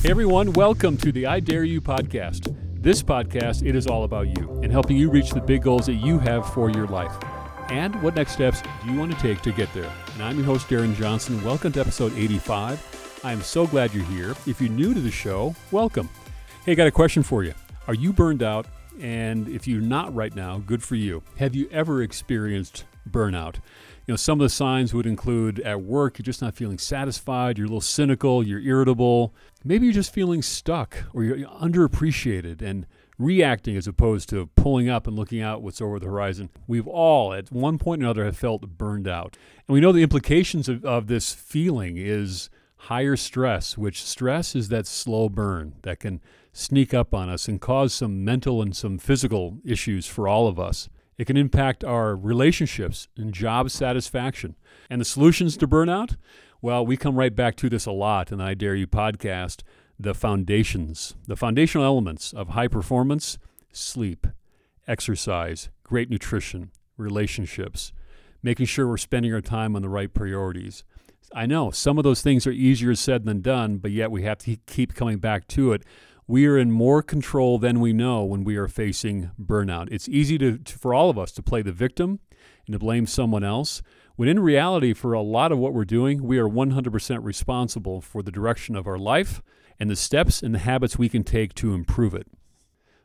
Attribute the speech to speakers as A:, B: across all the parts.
A: Hey everyone, welcome to the I Dare You podcast. This podcast, it is all about you and helping you reach the big goals that you have for your life. And what next steps do you want to take to get there? And I'm your host, Darren Johnson. Welcome to episode 85. I am so glad you're here. If you're new to the show, welcome. Hey, I got a question for you. Are you burned out? And if you're not right now, good for you. Have you ever experienced burnout? You know, some of the signs would include at work, you're just not feeling satisfied, you're a little cynical, you're irritable. Maybe you're just feeling stuck or you're underappreciated and reacting as opposed to pulling up and looking out what's over the horizon. We've all, at one point or another, have felt burned out. And we know the implications of, of this feeling is higher stress, which stress is that slow burn that can sneak up on us and cause some mental and some physical issues for all of us. It can impact our relationships and job satisfaction. And the solutions to burnout? Well, we come right back to this a lot in the I Dare You podcast the foundations, the foundational elements of high performance sleep, exercise, great nutrition, relationships, making sure we're spending our time on the right priorities. I know some of those things are easier said than done, but yet we have to keep coming back to it we are in more control than we know when we are facing burnout. It's easy to, to, for all of us to play the victim and to blame someone else, when in reality, for a lot of what we're doing, we are 100% responsible for the direction of our life and the steps and the habits we can take to improve it.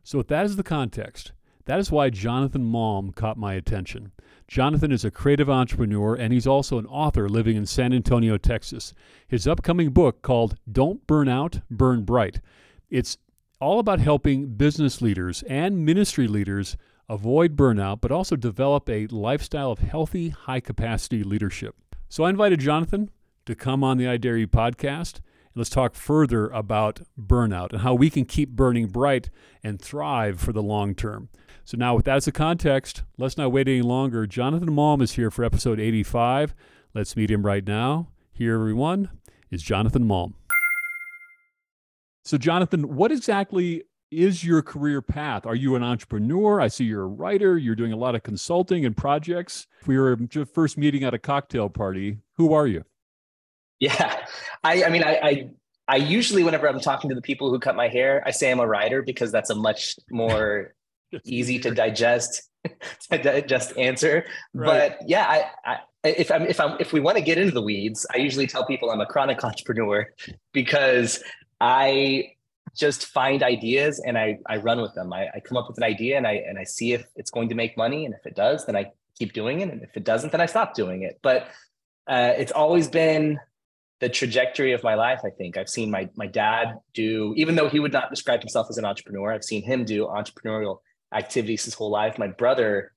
A: So, if that is the context, that is why Jonathan Malm caught my attention. Jonathan is a creative entrepreneur and he's also an author living in San Antonio, Texas. His upcoming book called Don't Burn Out, Burn Bright it's all about helping business leaders and ministry leaders avoid burnout, but also develop a lifestyle of healthy, high capacity leadership. So I invited Jonathan to come on the I Dare You podcast. And let's talk further about burnout and how we can keep burning bright and thrive for the long term. So, now with that as a context, let's not wait any longer. Jonathan Malm is here for episode 85. Let's meet him right now. Here, everyone, is Jonathan Malm. So, Jonathan, what exactly is your career path? Are you an entrepreneur? I see you're a writer. You're doing a lot of consulting and projects. If We were just first meeting at a cocktail party. Who are you?
B: Yeah, I, I mean, I, I, I usually, whenever I'm talking to the people who cut my hair, I say I'm a writer because that's a much more easy to digest, to digest answer. Right. But yeah, I, I if I'm if I'm if we want to get into the weeds, I usually tell people I'm a chronic entrepreneur because I just find ideas and I, I run with them. I, I come up with an idea and I and I see if it's going to make money. And if it does, then I keep doing it. And if it doesn't, then I stop doing it. But uh, it's always been the trajectory of my life. I think I've seen my my dad do, even though he would not describe himself as an entrepreneur, I've seen him do entrepreneurial activities his whole life. My brother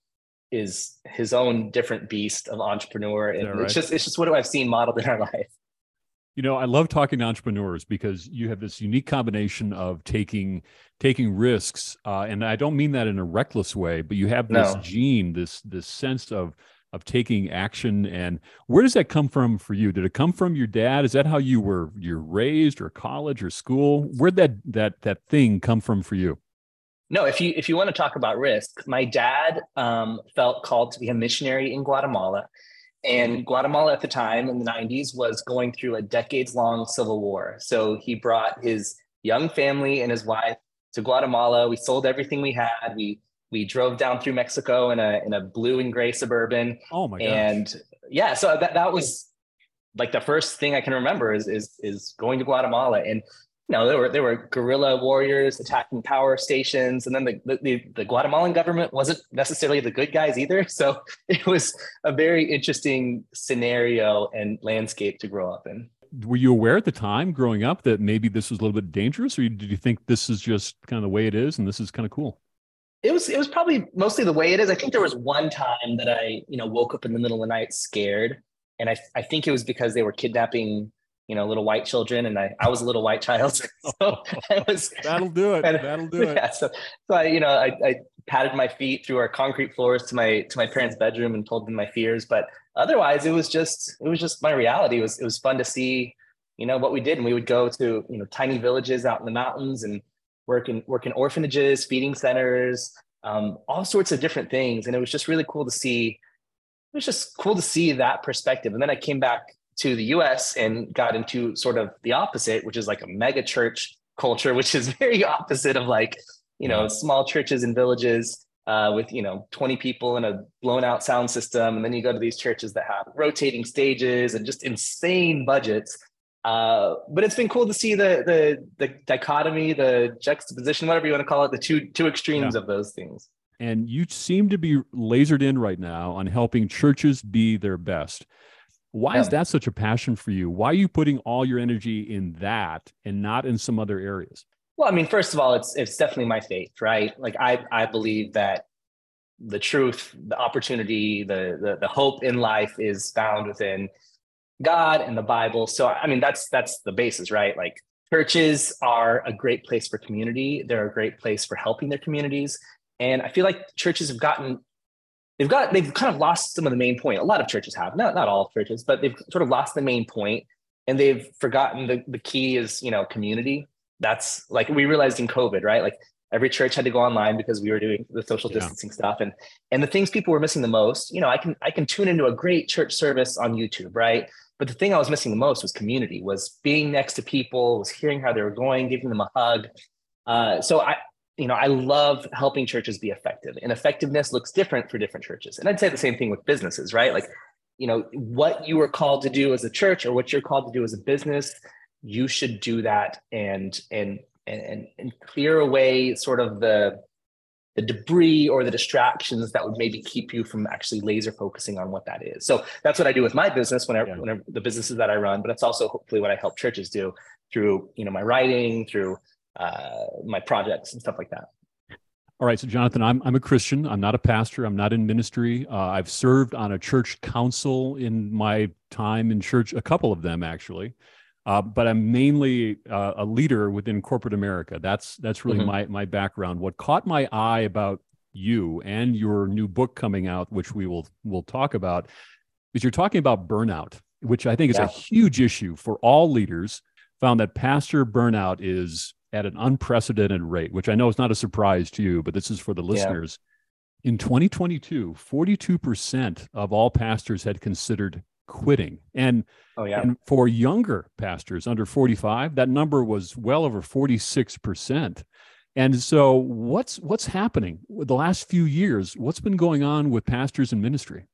B: is his own different beast of entrepreneur, and right? it's just it's just what I've seen modeled in our life.
A: You know, I love talking to entrepreneurs because you have this unique combination of taking taking risks, uh, and I don't mean that in a reckless way, but you have this no. gene, this this sense of of taking action. And where does that come from for you? Did it come from your dad? Is that how you were you're raised, or college, or school? Where'd that that that thing come from for you?
B: No, if you if you want to talk about risk, my dad um, felt called to be a missionary in Guatemala, and Guatemala at the time in the 90s was going through a decades long civil war. So he brought his young family and his wife to Guatemala. We sold everything we had. We we drove down through Mexico in a in a blue and gray suburban.
A: Oh my god.
B: And yeah, so that that was like the first thing I can remember is is is going to Guatemala. And no, there were there were guerrilla warriors attacking power stations, and then the, the the Guatemalan government wasn't necessarily the good guys either. So it was a very interesting scenario and landscape to grow up in.
A: Were you aware at the time, growing up, that maybe this was a little bit dangerous, or did you think this is just kind of the way it is, and this is kind of cool?
B: It was it was probably mostly the way it is. I think there was one time that I you know woke up in the middle of the night scared, and I I think it was because they were kidnapping you know, little white children, and I, I was a little white child, so I was.
A: That'll do it. And, That'll do it.
B: Yeah. So, so I, you know, I, I patted my feet through our concrete floors to my to my parents' bedroom and told them my fears. But otherwise, it was just it was just my reality. It was it was fun to see, you know, what we did, and we would go to you know tiny villages out in the mountains and work in work in orphanages, feeding centers, um, all sorts of different things, and it was just really cool to see. It was just cool to see that perspective. And then I came back to the US and got into sort of the opposite, which is like a mega church culture, which is very opposite of like, you know, small churches and villages uh, with, you know, 20 people and a blown out sound system. And then you go to these churches that have rotating stages and just insane budgets. Uh, but it's been cool to see the, the the dichotomy, the juxtaposition, whatever you want to call it, the two two extremes yeah. of those things.
A: And you seem to be lasered in right now on helping churches be their best. Why yeah. is that such a passion for you? Why are you putting all your energy in that and not in some other areas?
B: Well, I mean, first of all, it's it's definitely my faith, right? Like I I believe that the truth, the opportunity, the the, the hope in life is found within God and the Bible. So I mean, that's that's the basis, right? Like churches are a great place for community. They're a great place for helping their communities. And I feel like churches have gotten they've got they've kind of lost some of the main point. A lot of churches have, not not all churches, but they've sort of lost the main point and they've forgotten the, the key is, you know, community. That's like we realized in COVID, right? Like every church had to go online because we were doing the social distancing yeah. stuff and and the things people were missing the most you know i can i can tune into a great church service on youtube right but the thing i was missing the most was community was being next to people was hearing how they were going giving them a hug uh, so i you know, I love helping churches be effective, and effectiveness looks different for different churches. And I'd say the same thing with businesses, right? Like, you know, what you are called to do as a church or what you're called to do as a business, you should do that and and and and clear away sort of the the debris or the distractions that would maybe keep you from actually laser focusing on what that is. So that's what I do with my business whenever, yeah. whenever the businesses that I run, but it's also hopefully what I help churches do through, you know, my writing, through uh, my projects and stuff like that.
A: All right, so Jonathan, I'm I'm a Christian. I'm not a pastor. I'm not in ministry. Uh, I've served on a church council in my time in church, a couple of them actually, uh, but I'm mainly uh, a leader within corporate America. That's that's really mm-hmm. my my background. What caught my eye about you and your new book coming out, which we will will talk about, is you're talking about burnout, which I think is yeah. a huge issue for all leaders. Found that pastor burnout is at an unprecedented rate, which I know is not a surprise to you, but this is for the listeners. Yeah. In 2022, 42% of all pastors had considered quitting. And, oh, yeah. and for younger pastors under 45, that number was well over 46%. And so what's what's happening with the last few years? What's been going on with pastors and ministry?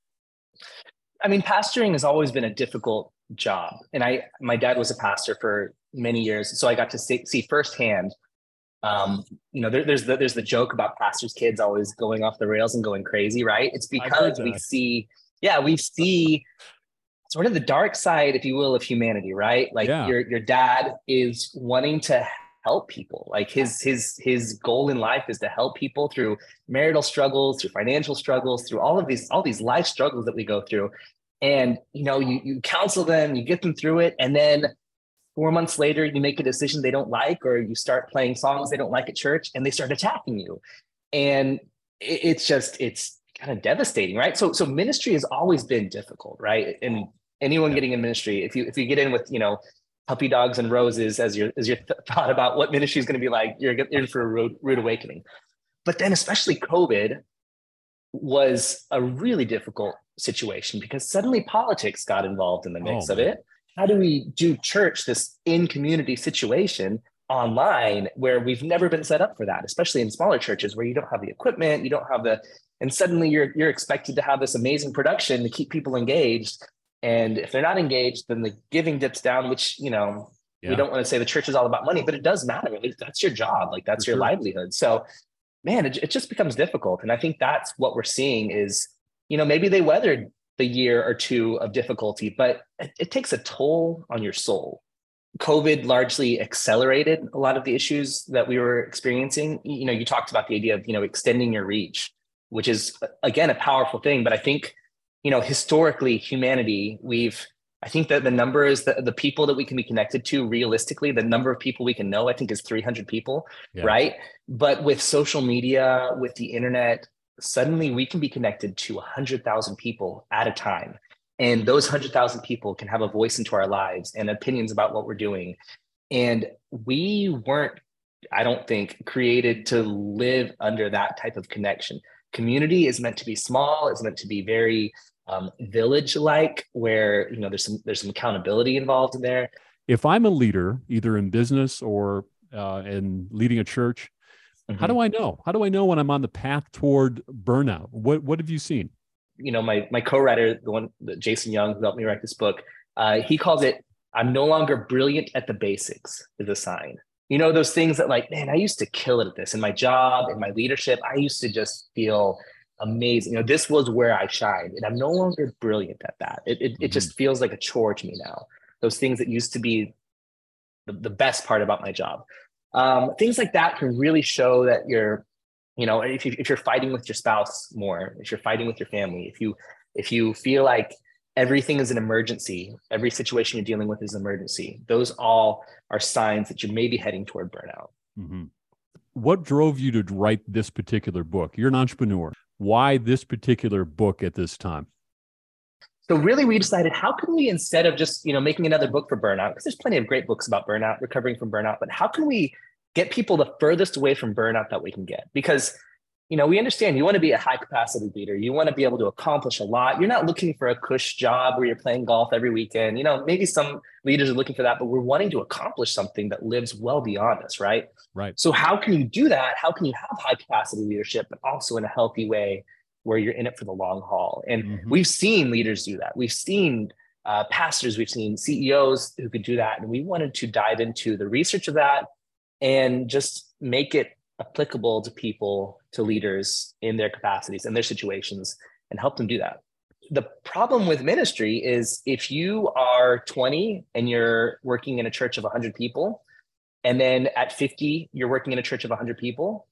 B: I mean, pastoring has always been a difficult job. And I my dad was a pastor for many years. So I got to see, see firsthand. Um, you know, there, there's the, there's the joke about pastors' kids always going off the rails and going crazy, right? It's because we see, yeah, we see sort of the dark side, if you will, of humanity, right? Like yeah. your your dad is wanting to help people. Like his his his goal in life is to help people through marital struggles, through financial struggles, through all of these all these life struggles that we go through. And you know, you you counsel them, you get them through it, and then four months later you make a decision they don't like or you start playing songs they don't like at church and they start attacking you. And it's just it's kind of devastating right? So so ministry has always been difficult right? And anyone yeah. getting in ministry if you if you get in with you know puppy dogs and roses as your as your th- thought about what ministry is going to be like you're in for a rude, rude awakening. But then especially covid was a really difficult situation because suddenly politics got involved in the mix oh, of it how do we do church this in community situation online where we've never been set up for that especially in smaller churches where you don't have the equipment you don't have the and suddenly you're you're expected to have this amazing production to keep people engaged and if they're not engaged then the giving dips down which you know yeah. we don't want to say the church is all about money but it does matter that's your job like that's for your sure. livelihood so man it, it just becomes difficult and i think that's what we're seeing is you know maybe they weathered the year or two of difficulty, but it, it takes a toll on your soul. COVID largely accelerated a lot of the issues that we were experiencing. You know, you talked about the idea of, you know, extending your reach, which is uh, again a powerful thing. But I think, you know, historically, humanity, we've I think that the number is the, the people that we can be connected to realistically, the number of people we can know, I think is 300 people, yeah. right? But with social media, with the internet, suddenly we can be connected to 100,000 people at a time. And those 100,000 people can have a voice into our lives and opinions about what we're doing. And we weren't, I don't think, created to live under that type of connection. Community is meant to be small, it's meant to be very um, village like where you know there's some there's some accountability involved in there
A: if i'm a leader either in business or uh, in leading a church mm-hmm. how do i know how do i know when i'm on the path toward burnout what what have you seen
B: you know my my co-writer the one jason young who helped me write this book uh, he calls it i'm no longer brilliant at the basics is a sign you know those things that like man i used to kill it at this in my job in my leadership i used to just feel amazing. You know, this was where I shined, and I'm no longer brilliant at that. It it, mm-hmm. it just feels like a chore to me now. Those things that used to be the, the best part about my job. Um, things like that can really show that you're, you know, if you if you're fighting with your spouse more, if you're fighting with your family, if you if you feel like everything is an emergency, every situation you're dealing with is an emergency. Those all are signs that you may be heading toward burnout.
A: Mm-hmm. What drove you to write this particular book? You're an entrepreneur why this particular book at this time?
B: So really, we decided how can we instead of just you know making another book for burnout because there's plenty of great books about burnout, recovering from burnout, but how can we get people the furthest away from burnout that we can get? Because you know we understand you want to be a high capacity leader, you want to be able to accomplish a lot. You're not looking for a cush job where you're playing golf every weekend. You know maybe some leaders are looking for that, but we're wanting to accomplish something that lives well beyond us, right?
A: Right.
B: So how can you do that? How can you have high capacity leadership, but also in a healthy way where you're in it for the long haul? And mm-hmm. we've seen leaders do that. We've seen uh, pastors, we've seen CEOs who could do that, and we wanted to dive into the research of that and just make it applicable to people, to leaders in their capacities and their situations, and help them do that. The problem with ministry is if you are 20 and you're working in a church of 100 people, and then at 50 you're working in a church of 100 people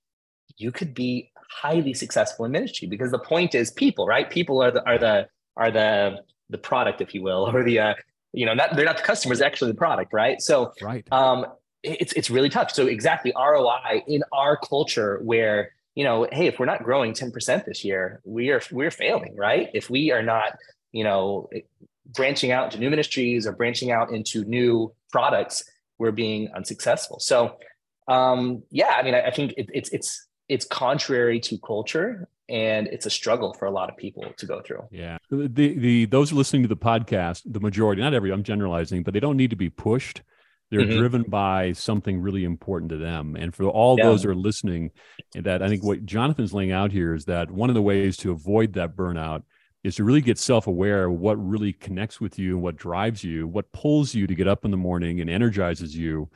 B: you could be highly successful in ministry because the point is people right? People are the are the are the the product if you will or the uh, you know not they're not the customers actually the product right? So
A: right.
B: um it's it's really tough. So exactly roi in our culture where you know hey if we're not growing 10% this year we are we're failing right? If we are not you know branching out into new ministries or branching out into new products we're being unsuccessful. So um, yeah, I mean, I, I think it, it's it's it's contrary to culture and it's a struggle for a lot of people to go through.
A: Yeah. The the those listening to the podcast, the majority, not every, I'm generalizing, but they don't need to be pushed. They're mm-hmm. driven by something really important to them. And for all yeah. those who are listening, that I think what Jonathan's laying out here is that one of the ways to avoid that burnout is to really get self-aware of what really connects with you and what drives you what pulls you to get up in the morning and energizes you.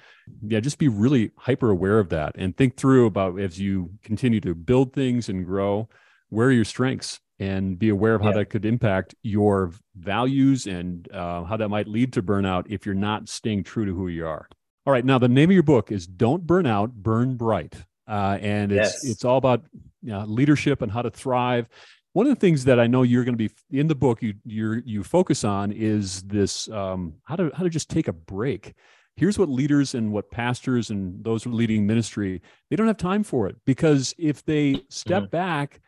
A: Yeah just be really hyper aware of that and think through about as you continue to build things and grow where are your strengths? And be aware of how yeah. that could impact your values and uh, how that might lead to burnout if you're not staying true to who you are. All right now the name of your book is don't burn out burn bright. Uh, and it's yes. it's all about you know, leadership and how to thrive one of the things that I know you're going to be in the book you you you focus on is this um, how to how to just take a break. Here's what leaders and what pastors and those who are leading ministry they don't have time for it because if they step mm-hmm. back,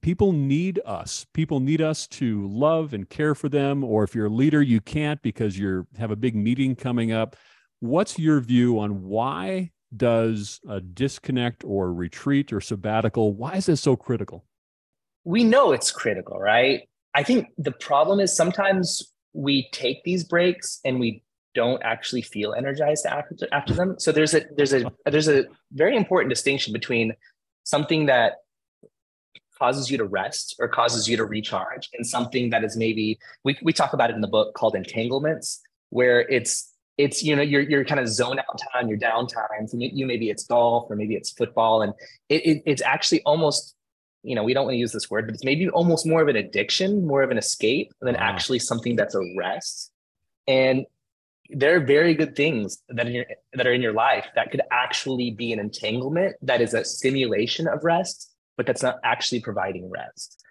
A: people need us. People need us to love and care for them. Or if you're a leader, you can't because you have a big meeting coming up. What's your view on why does a disconnect or retreat or sabbatical? Why is this so critical?
B: We know it's critical, right? I think the problem is sometimes we take these breaks and we don't actually feel energized after after them. So there's a there's a there's a very important distinction between something that causes you to rest or causes you to recharge and something that is maybe we, we talk about it in the book called entanglements where it's it's you know you're you're kind of zone out time your downtime so you maybe it's golf or maybe it's football and it, it, it's actually almost you know, we don't want to use this word, but it's maybe almost more of an addiction, more of an escape than wow. actually something that's a rest. And there are very good things that are, your, that are in your life that could actually be an entanglement that is a simulation of rest, but that's not actually providing rest.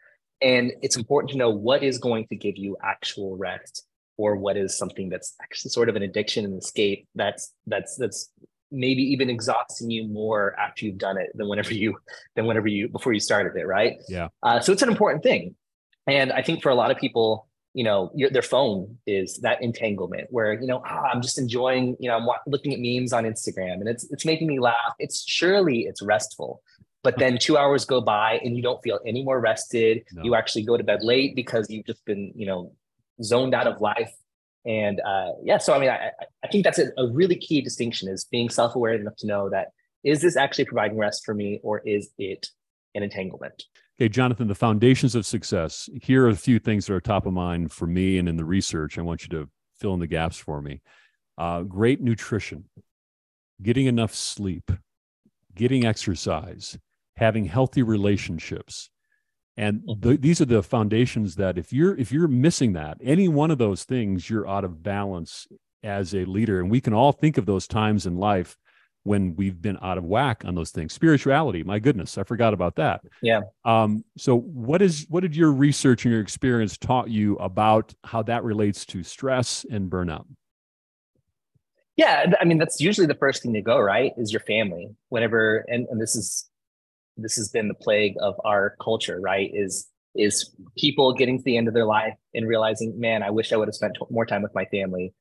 B: And it's important to know what is going to give you actual rest or what is something that's actually sort of an addiction and escape that's that's that's maybe even exhausting you more after you've done it than whenever you than whenever you before you started it right
A: yeah
B: uh, so it's an important thing and i think for a lot of people you know your, their phone is that entanglement where you know oh, i'm just enjoying you know i'm looking at memes on instagram and it's it's making me laugh it's surely it's restful but then two hours go by and you don't feel any more rested.
A: No.
B: You actually go to bed late because you've just been, you know, zoned out of life. And uh, yeah, so I mean, I, I think that's a, a really key distinction is being self-aware enough to know that is this actually providing rest for me or is it an entanglement?
A: Okay, Jonathan, the foundations of success. Here are a few things that are top of mind for me and in the research. I want you to fill in the gaps for me. Uh, great nutrition, getting enough sleep, getting exercise, having healthy relationships. And
B: Mm-hmm.
A: th- these are the foundations that if you're if you're missing that, any one of those things, you're out of balance as a leader. And we can all think of those times in life when we've been out of whack on those things. Spirituality, my goodness, I forgot about that.
B: Yeah.
A: Um, so what is what did your research and your experience taught you about how that relates to stress and burnout?
B: Yeah, I mean that's usually the first thing to go, right? Is your family. Whenever and, and this is this has been the plague of our culture, right? Is is people getting to the end of their life and realizing, man, I wish I would have spent more time with my family.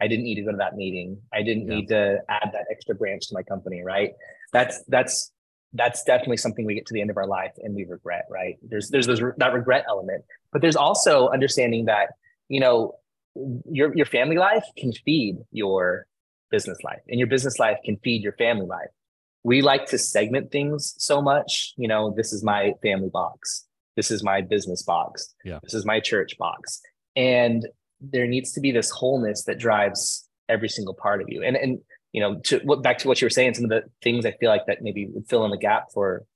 B: I didn't need to go to that meeting. I didn't
A: Yeah.
B: need to add that extra branch to my company, right? That's that's that's definitely something we get to the end of our life and we regret, right? There's there's those, that regret element, but there's also understanding that you know your your family life can feed your business life and your business life can feed your family life we like to segment things so much you know this is my family box. This is my business box.
A: Yeah.
B: this is my church box. And there needs to be this wholeness that drives every single part of you. And and you know to what back to what you were saying some of the things i feel like that maybe would fill in the gap for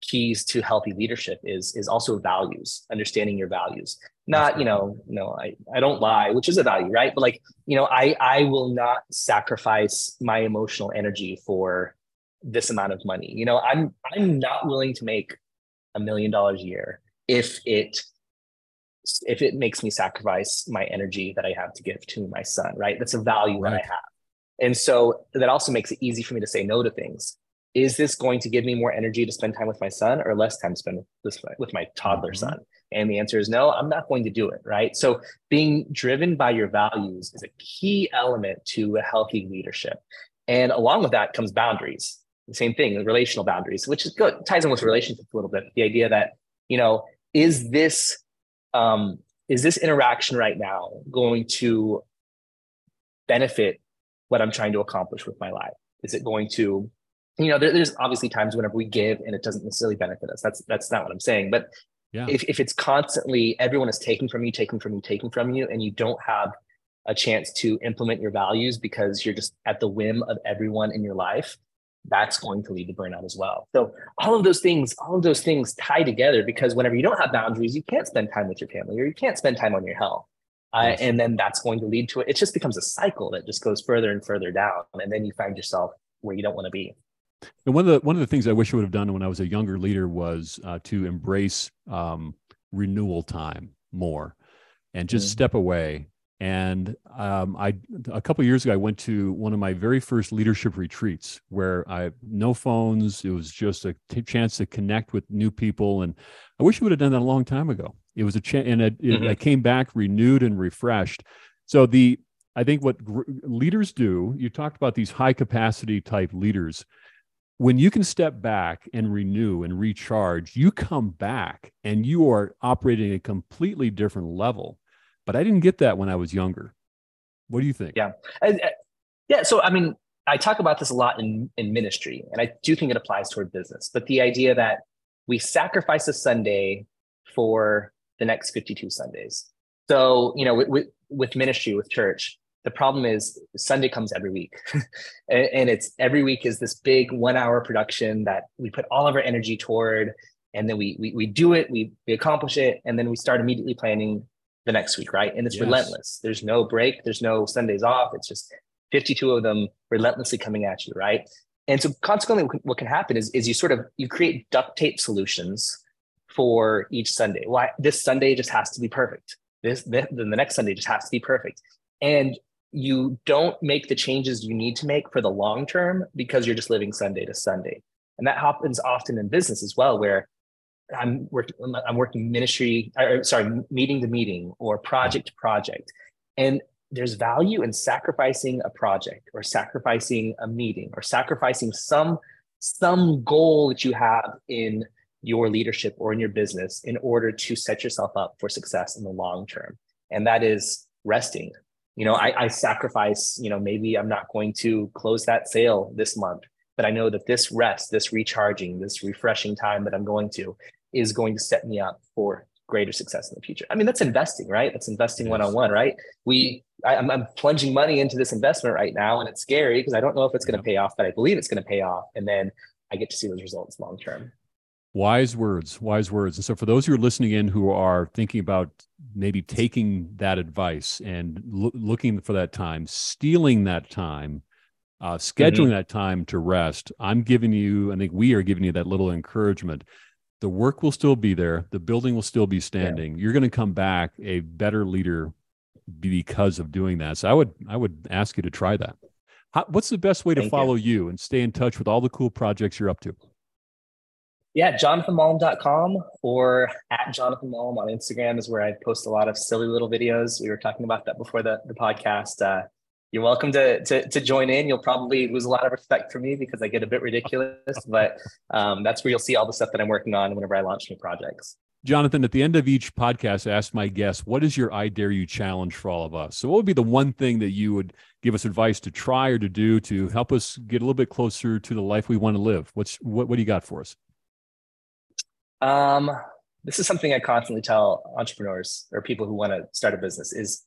B: keys to healthy leadership is is also values understanding your values. Not you know no i i don't lie which is a value right? But like you know i i will not sacrifice my emotional energy for this amount of money. You know i'm i'm not willing to make a million dollars a year if it if it makes me sacrifice my energy that i have to give to my son right? That's a value that i have. And so that also makes it easy for me to say no to things. Is this going to give me more energy to spend time with my son or less time to spend with this with my toddler
A: Mhm.
B: son? And the answer is no i'm not going to do it right? So being driven by your values is a key element to a healthy leadership. And along with that comes boundaries same thing relational boundaries which is good. Ties in with relationships a little bit. The idea that you know is this um is this interaction right now going to benefit what i'm trying to accomplish with my life? Is it going to you know there, there's obviously times whenever we give and it doesn't necessarily benefit us. That's that's not what i'm saying. But
A: Yeah.
B: if, if it's constantly everyone is taking from you taking from you taking from you and you don't have a chance to implement your values because you're just at the whim of everyone in your life that's going to lead to burnout as well so all of those things all of those things tie together because whenever you don't have boundaries you can't spend time with your family or you can't spend time on your health uh, and then that's going to lead to it it just becomes a cycle that just goes further and further down and then you find yourself where you don't want to be
A: And one of the one of the things I wish I would have done when I was a younger leader was uh, to embrace um, renewal time more, and just
B: Mhm.
A: step away. And um, I a couple of years ago I went to one of my very first leadership retreats where I no phones. It was just a t- chance to connect with new people, and I wish I would have done that a long time ago. It was a chance, and it, it,
B: Mhm.
A: I came back renewed and refreshed. So the I think what gr- leaders do. You talked about these high capacity type leaders when you can step back and renew and recharge, you come back and you are operating at a completely different level. But I didn't get that when I was younger. What do you think?
B: Yeah. And, uh, yeah. So, I mean, I talk about this a lot in, in ministry, and I do think it applies toward business. But the idea that we sacrifice a Sunday for the next 52 Sundays. So, you know, with, with, with ministry, with church, the problem is Sunday comes every week. and, and it's every week is this big one hour production that we put all of our energy toward. And then we, we, we do it, we, we accomplish it, and then we start immediately planning the next week, right? And it's
A: Yes.
B: relentless. There's no break, there's no Sundays off. It's just 52 of them relentlessly coming at you, right? And so consequently, what can- what can happen is, is you sort of you create duct tape solutions for each Sunday. Why this Sunday just has to be perfect. This then the next Sunday just has to be perfect. And you don't make the changes you need to make for the long term because you're just living Sunday to Sunday. And that happens often in business as well, where I'm working, I'm working ministry, or sorry, meeting to meeting or project to project. And there's value in sacrificing a project or sacrificing a meeting or sacrificing some some goal that you have in your leadership or in your business in order to set yourself up for success in the long term. And that is resting. You know, I, I sacrifice, you know, maybe I'm not going to close that sale this month, but I know that this rest, this recharging, this refreshing time that I'm going to is going to set me up for greater success in the future. I mean, that's investing, right? That's investing one on one, right? We, I, am I'm plunging money into this investment right now, and it's scary because I don't know if it's going to pay off, but I believe it's going to pay off, and then I get to see those results long term.
A: Wise words, wise words. And so, for those who are listening in who are thinking about maybe taking that advice and lo- looking for that time, stealing that time, uh, scheduling mm-hmm. that time to rest, I'm giving you, I think we are giving you that little encouragement the work will still be there the building will still be standing yeah. you're going to come back a better leader because of doing that so i would i would ask you to try that How, what's the best way to Thank follow you. you. and stay in touch with all the cool projects you're up to
B: yeah jonathanmalm.com or at jonathan malm on instagram is where i post a lot of silly little videos we were talking about that before the, the podcast uh, you're welcome to, to, to join in. You'll probably lose a lot of respect for me because I get a bit ridiculous, but um, that's where you'll see all the stuff that I'm working on whenever I launch new projects.
A: Jonathan, at the end of each podcast, I ask my guests, what is your I dare you challenge for all of us? So, what would be the one thing that you would give us advice to try or to do to help us get a little bit closer to the life we want to live? What's what, what do you got for us?
B: Um, this is something I constantly tell entrepreneurs or people who want to start a business is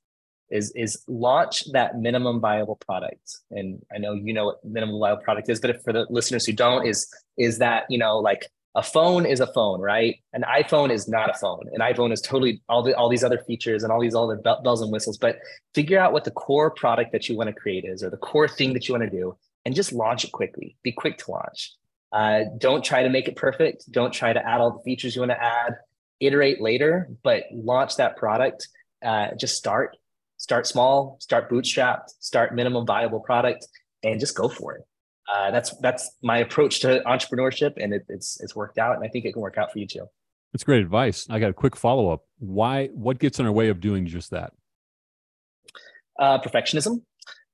B: is is launch that minimum viable product. And i know you know what minimum viable product is but for the listeners who don't is is that you know like a phone is a phone right? An iphone is not a phone. An iphone is totally all the all these other features and all these other bells and whistles. But figure out what the core product that you want to create is or the core thing that you want to do and just launch it quickly. Be quick to launch. Uh, don't try to make it perfect. Don't try to add all the features you want to add. Iterate later but launch that product uh, just start start small, start bootstrapped, start minimum viable product, and just go for it. Uh, that's that's my approach to entrepreneurship, and it, it's it's worked out, and I think it can work out for you too.
A: That's great advice. I got a quick follow up. Why? What gets in our way of doing just that?
B: Uh, perfectionism,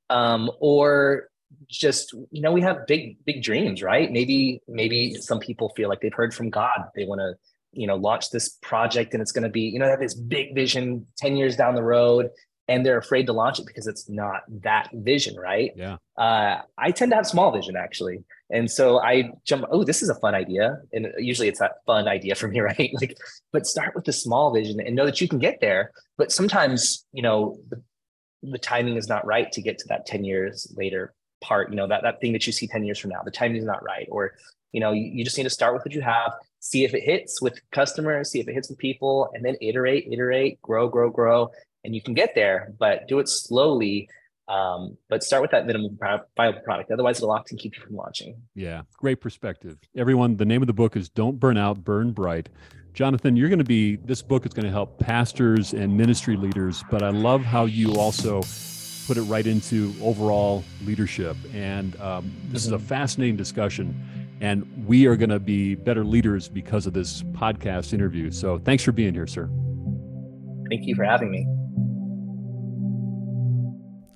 B: um, or just you know we have big big dreams, right? Maybe maybe some people feel like they've heard from God. They want to you know launch this project, and it's going to be you know have this big vision ten years down the road, and they're afraid to launch it because it's not that vision, right?
A: Yeah.
B: Uh, I tend to have small vision actually, and so I jump. Oh, this is a fun idea, and usually it's that fun idea for me, right? Like, but start with the small vision and know that you can get there. But sometimes, you know, the, the timing is not right to get to that ten years later part. You know, that that thing that you see ten years from now, the timing is not right, or you know, you, you just need to start with what you have, see if it hits with customers, see if it hits with people, and then iterate, iterate, grow, grow, grow, and you can get there, but do it slowly. Um, but start with that minimum viable product. Otherwise, it'll often keep you from launching.
A: Yeah, great perspective. Everyone, the name of the book is Don't Burn Out, Burn Bright. Jonathan, you're going to be, this book is going to help pastors and ministry leaders, but I love how you also put it right into overall leadership. And um, this mm-hmm. is a mm-hmm. fascinating discussion. And we are going to be better leaders because of this podcast interview. So thanks for being here, sir.
B: Thank you for having me.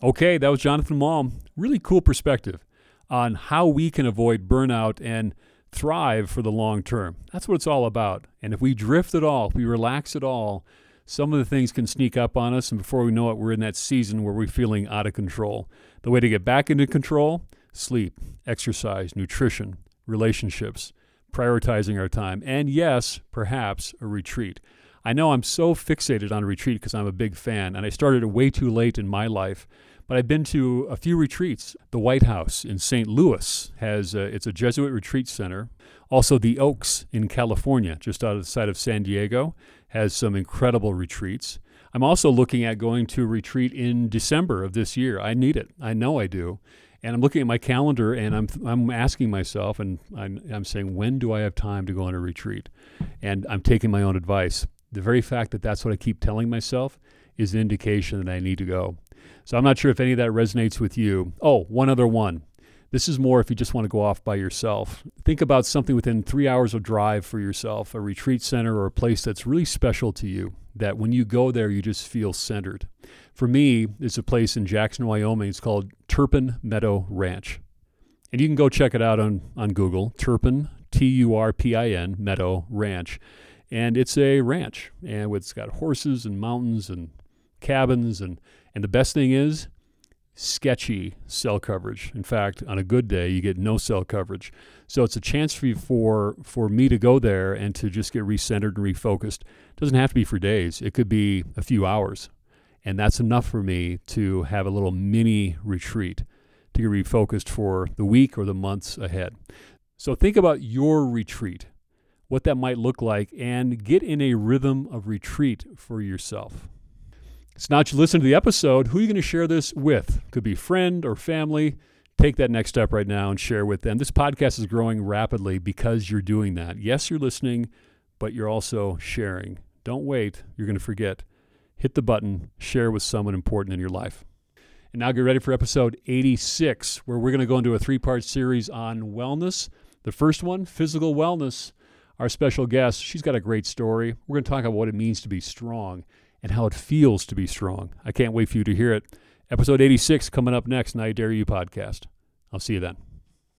A: Okay, that was Jonathan Malm. Really cool perspective on how we can avoid burnout and thrive for the long term. That's what it's all about. And if we drift at all, if we relax at all, some of the things can sneak up on us. And before we know it, we're in that season where we're feeling out of control. The way to get back into control sleep, exercise, nutrition, relationships, prioritizing our time, and yes, perhaps a retreat. I know I'm so fixated on a retreat because I'm a big fan, and I started way too late in my life. But I've been to a few retreats. The White House in St. Louis has a, it's a Jesuit retreat center. Also, the Oaks in California, just outside of the side of San Diego, has some incredible retreats. I'm also looking at going to a retreat in December of this year. I need it. I know I do. And I'm looking at my calendar and I'm, I'm asking myself, and I'm, I'm saying, when do I have time to go on a retreat? And I'm taking my own advice. The very fact that that's what I keep telling myself is an indication that I need to go. So I'm not sure if any of that resonates with you. Oh, one other one. This is more if you just want to go off by yourself. Think about something within three hours of drive for yourself, a retreat center or a place that's really special to you, that when you go there, you just feel centered. For me, it's a place in Jackson, Wyoming. It's called Turpin Meadow Ranch. And you can go check it out on, on Google Turpin, T U R P I N, Meadow Ranch. And it's a ranch, and it's got horses and mountains and cabins. And, and the best thing is, sketchy cell coverage. In fact, on a good day, you get no cell coverage. So it's a chance for you, for for me to go there and to just get recentered and refocused. It doesn't have to be for days. It could be a few hours, and that's enough for me to have a little mini retreat to get refocused for the week or the months ahead. So think about your retreat, what that might look like, and get in a rhythm of retreat for yourself. So now that you listen to the episode, who are you going to share this with? Could be friend or family. Take that next step right now and share with them. This podcast is growing rapidly because you're doing that. Yes, you're listening, but you're also sharing. Don't wait. You're going to forget. Hit the button, share with someone important in your life. And now get ready for episode 86, where we're going to go into a three part series on wellness. The first one, physical wellness. Our special guest, she's got a great story. We're going to talk about what it means to be strong and how it feels to be strong. I can't wait for you to hear it. Episode 86 coming up next, Night Dare You podcast. I'll see you then.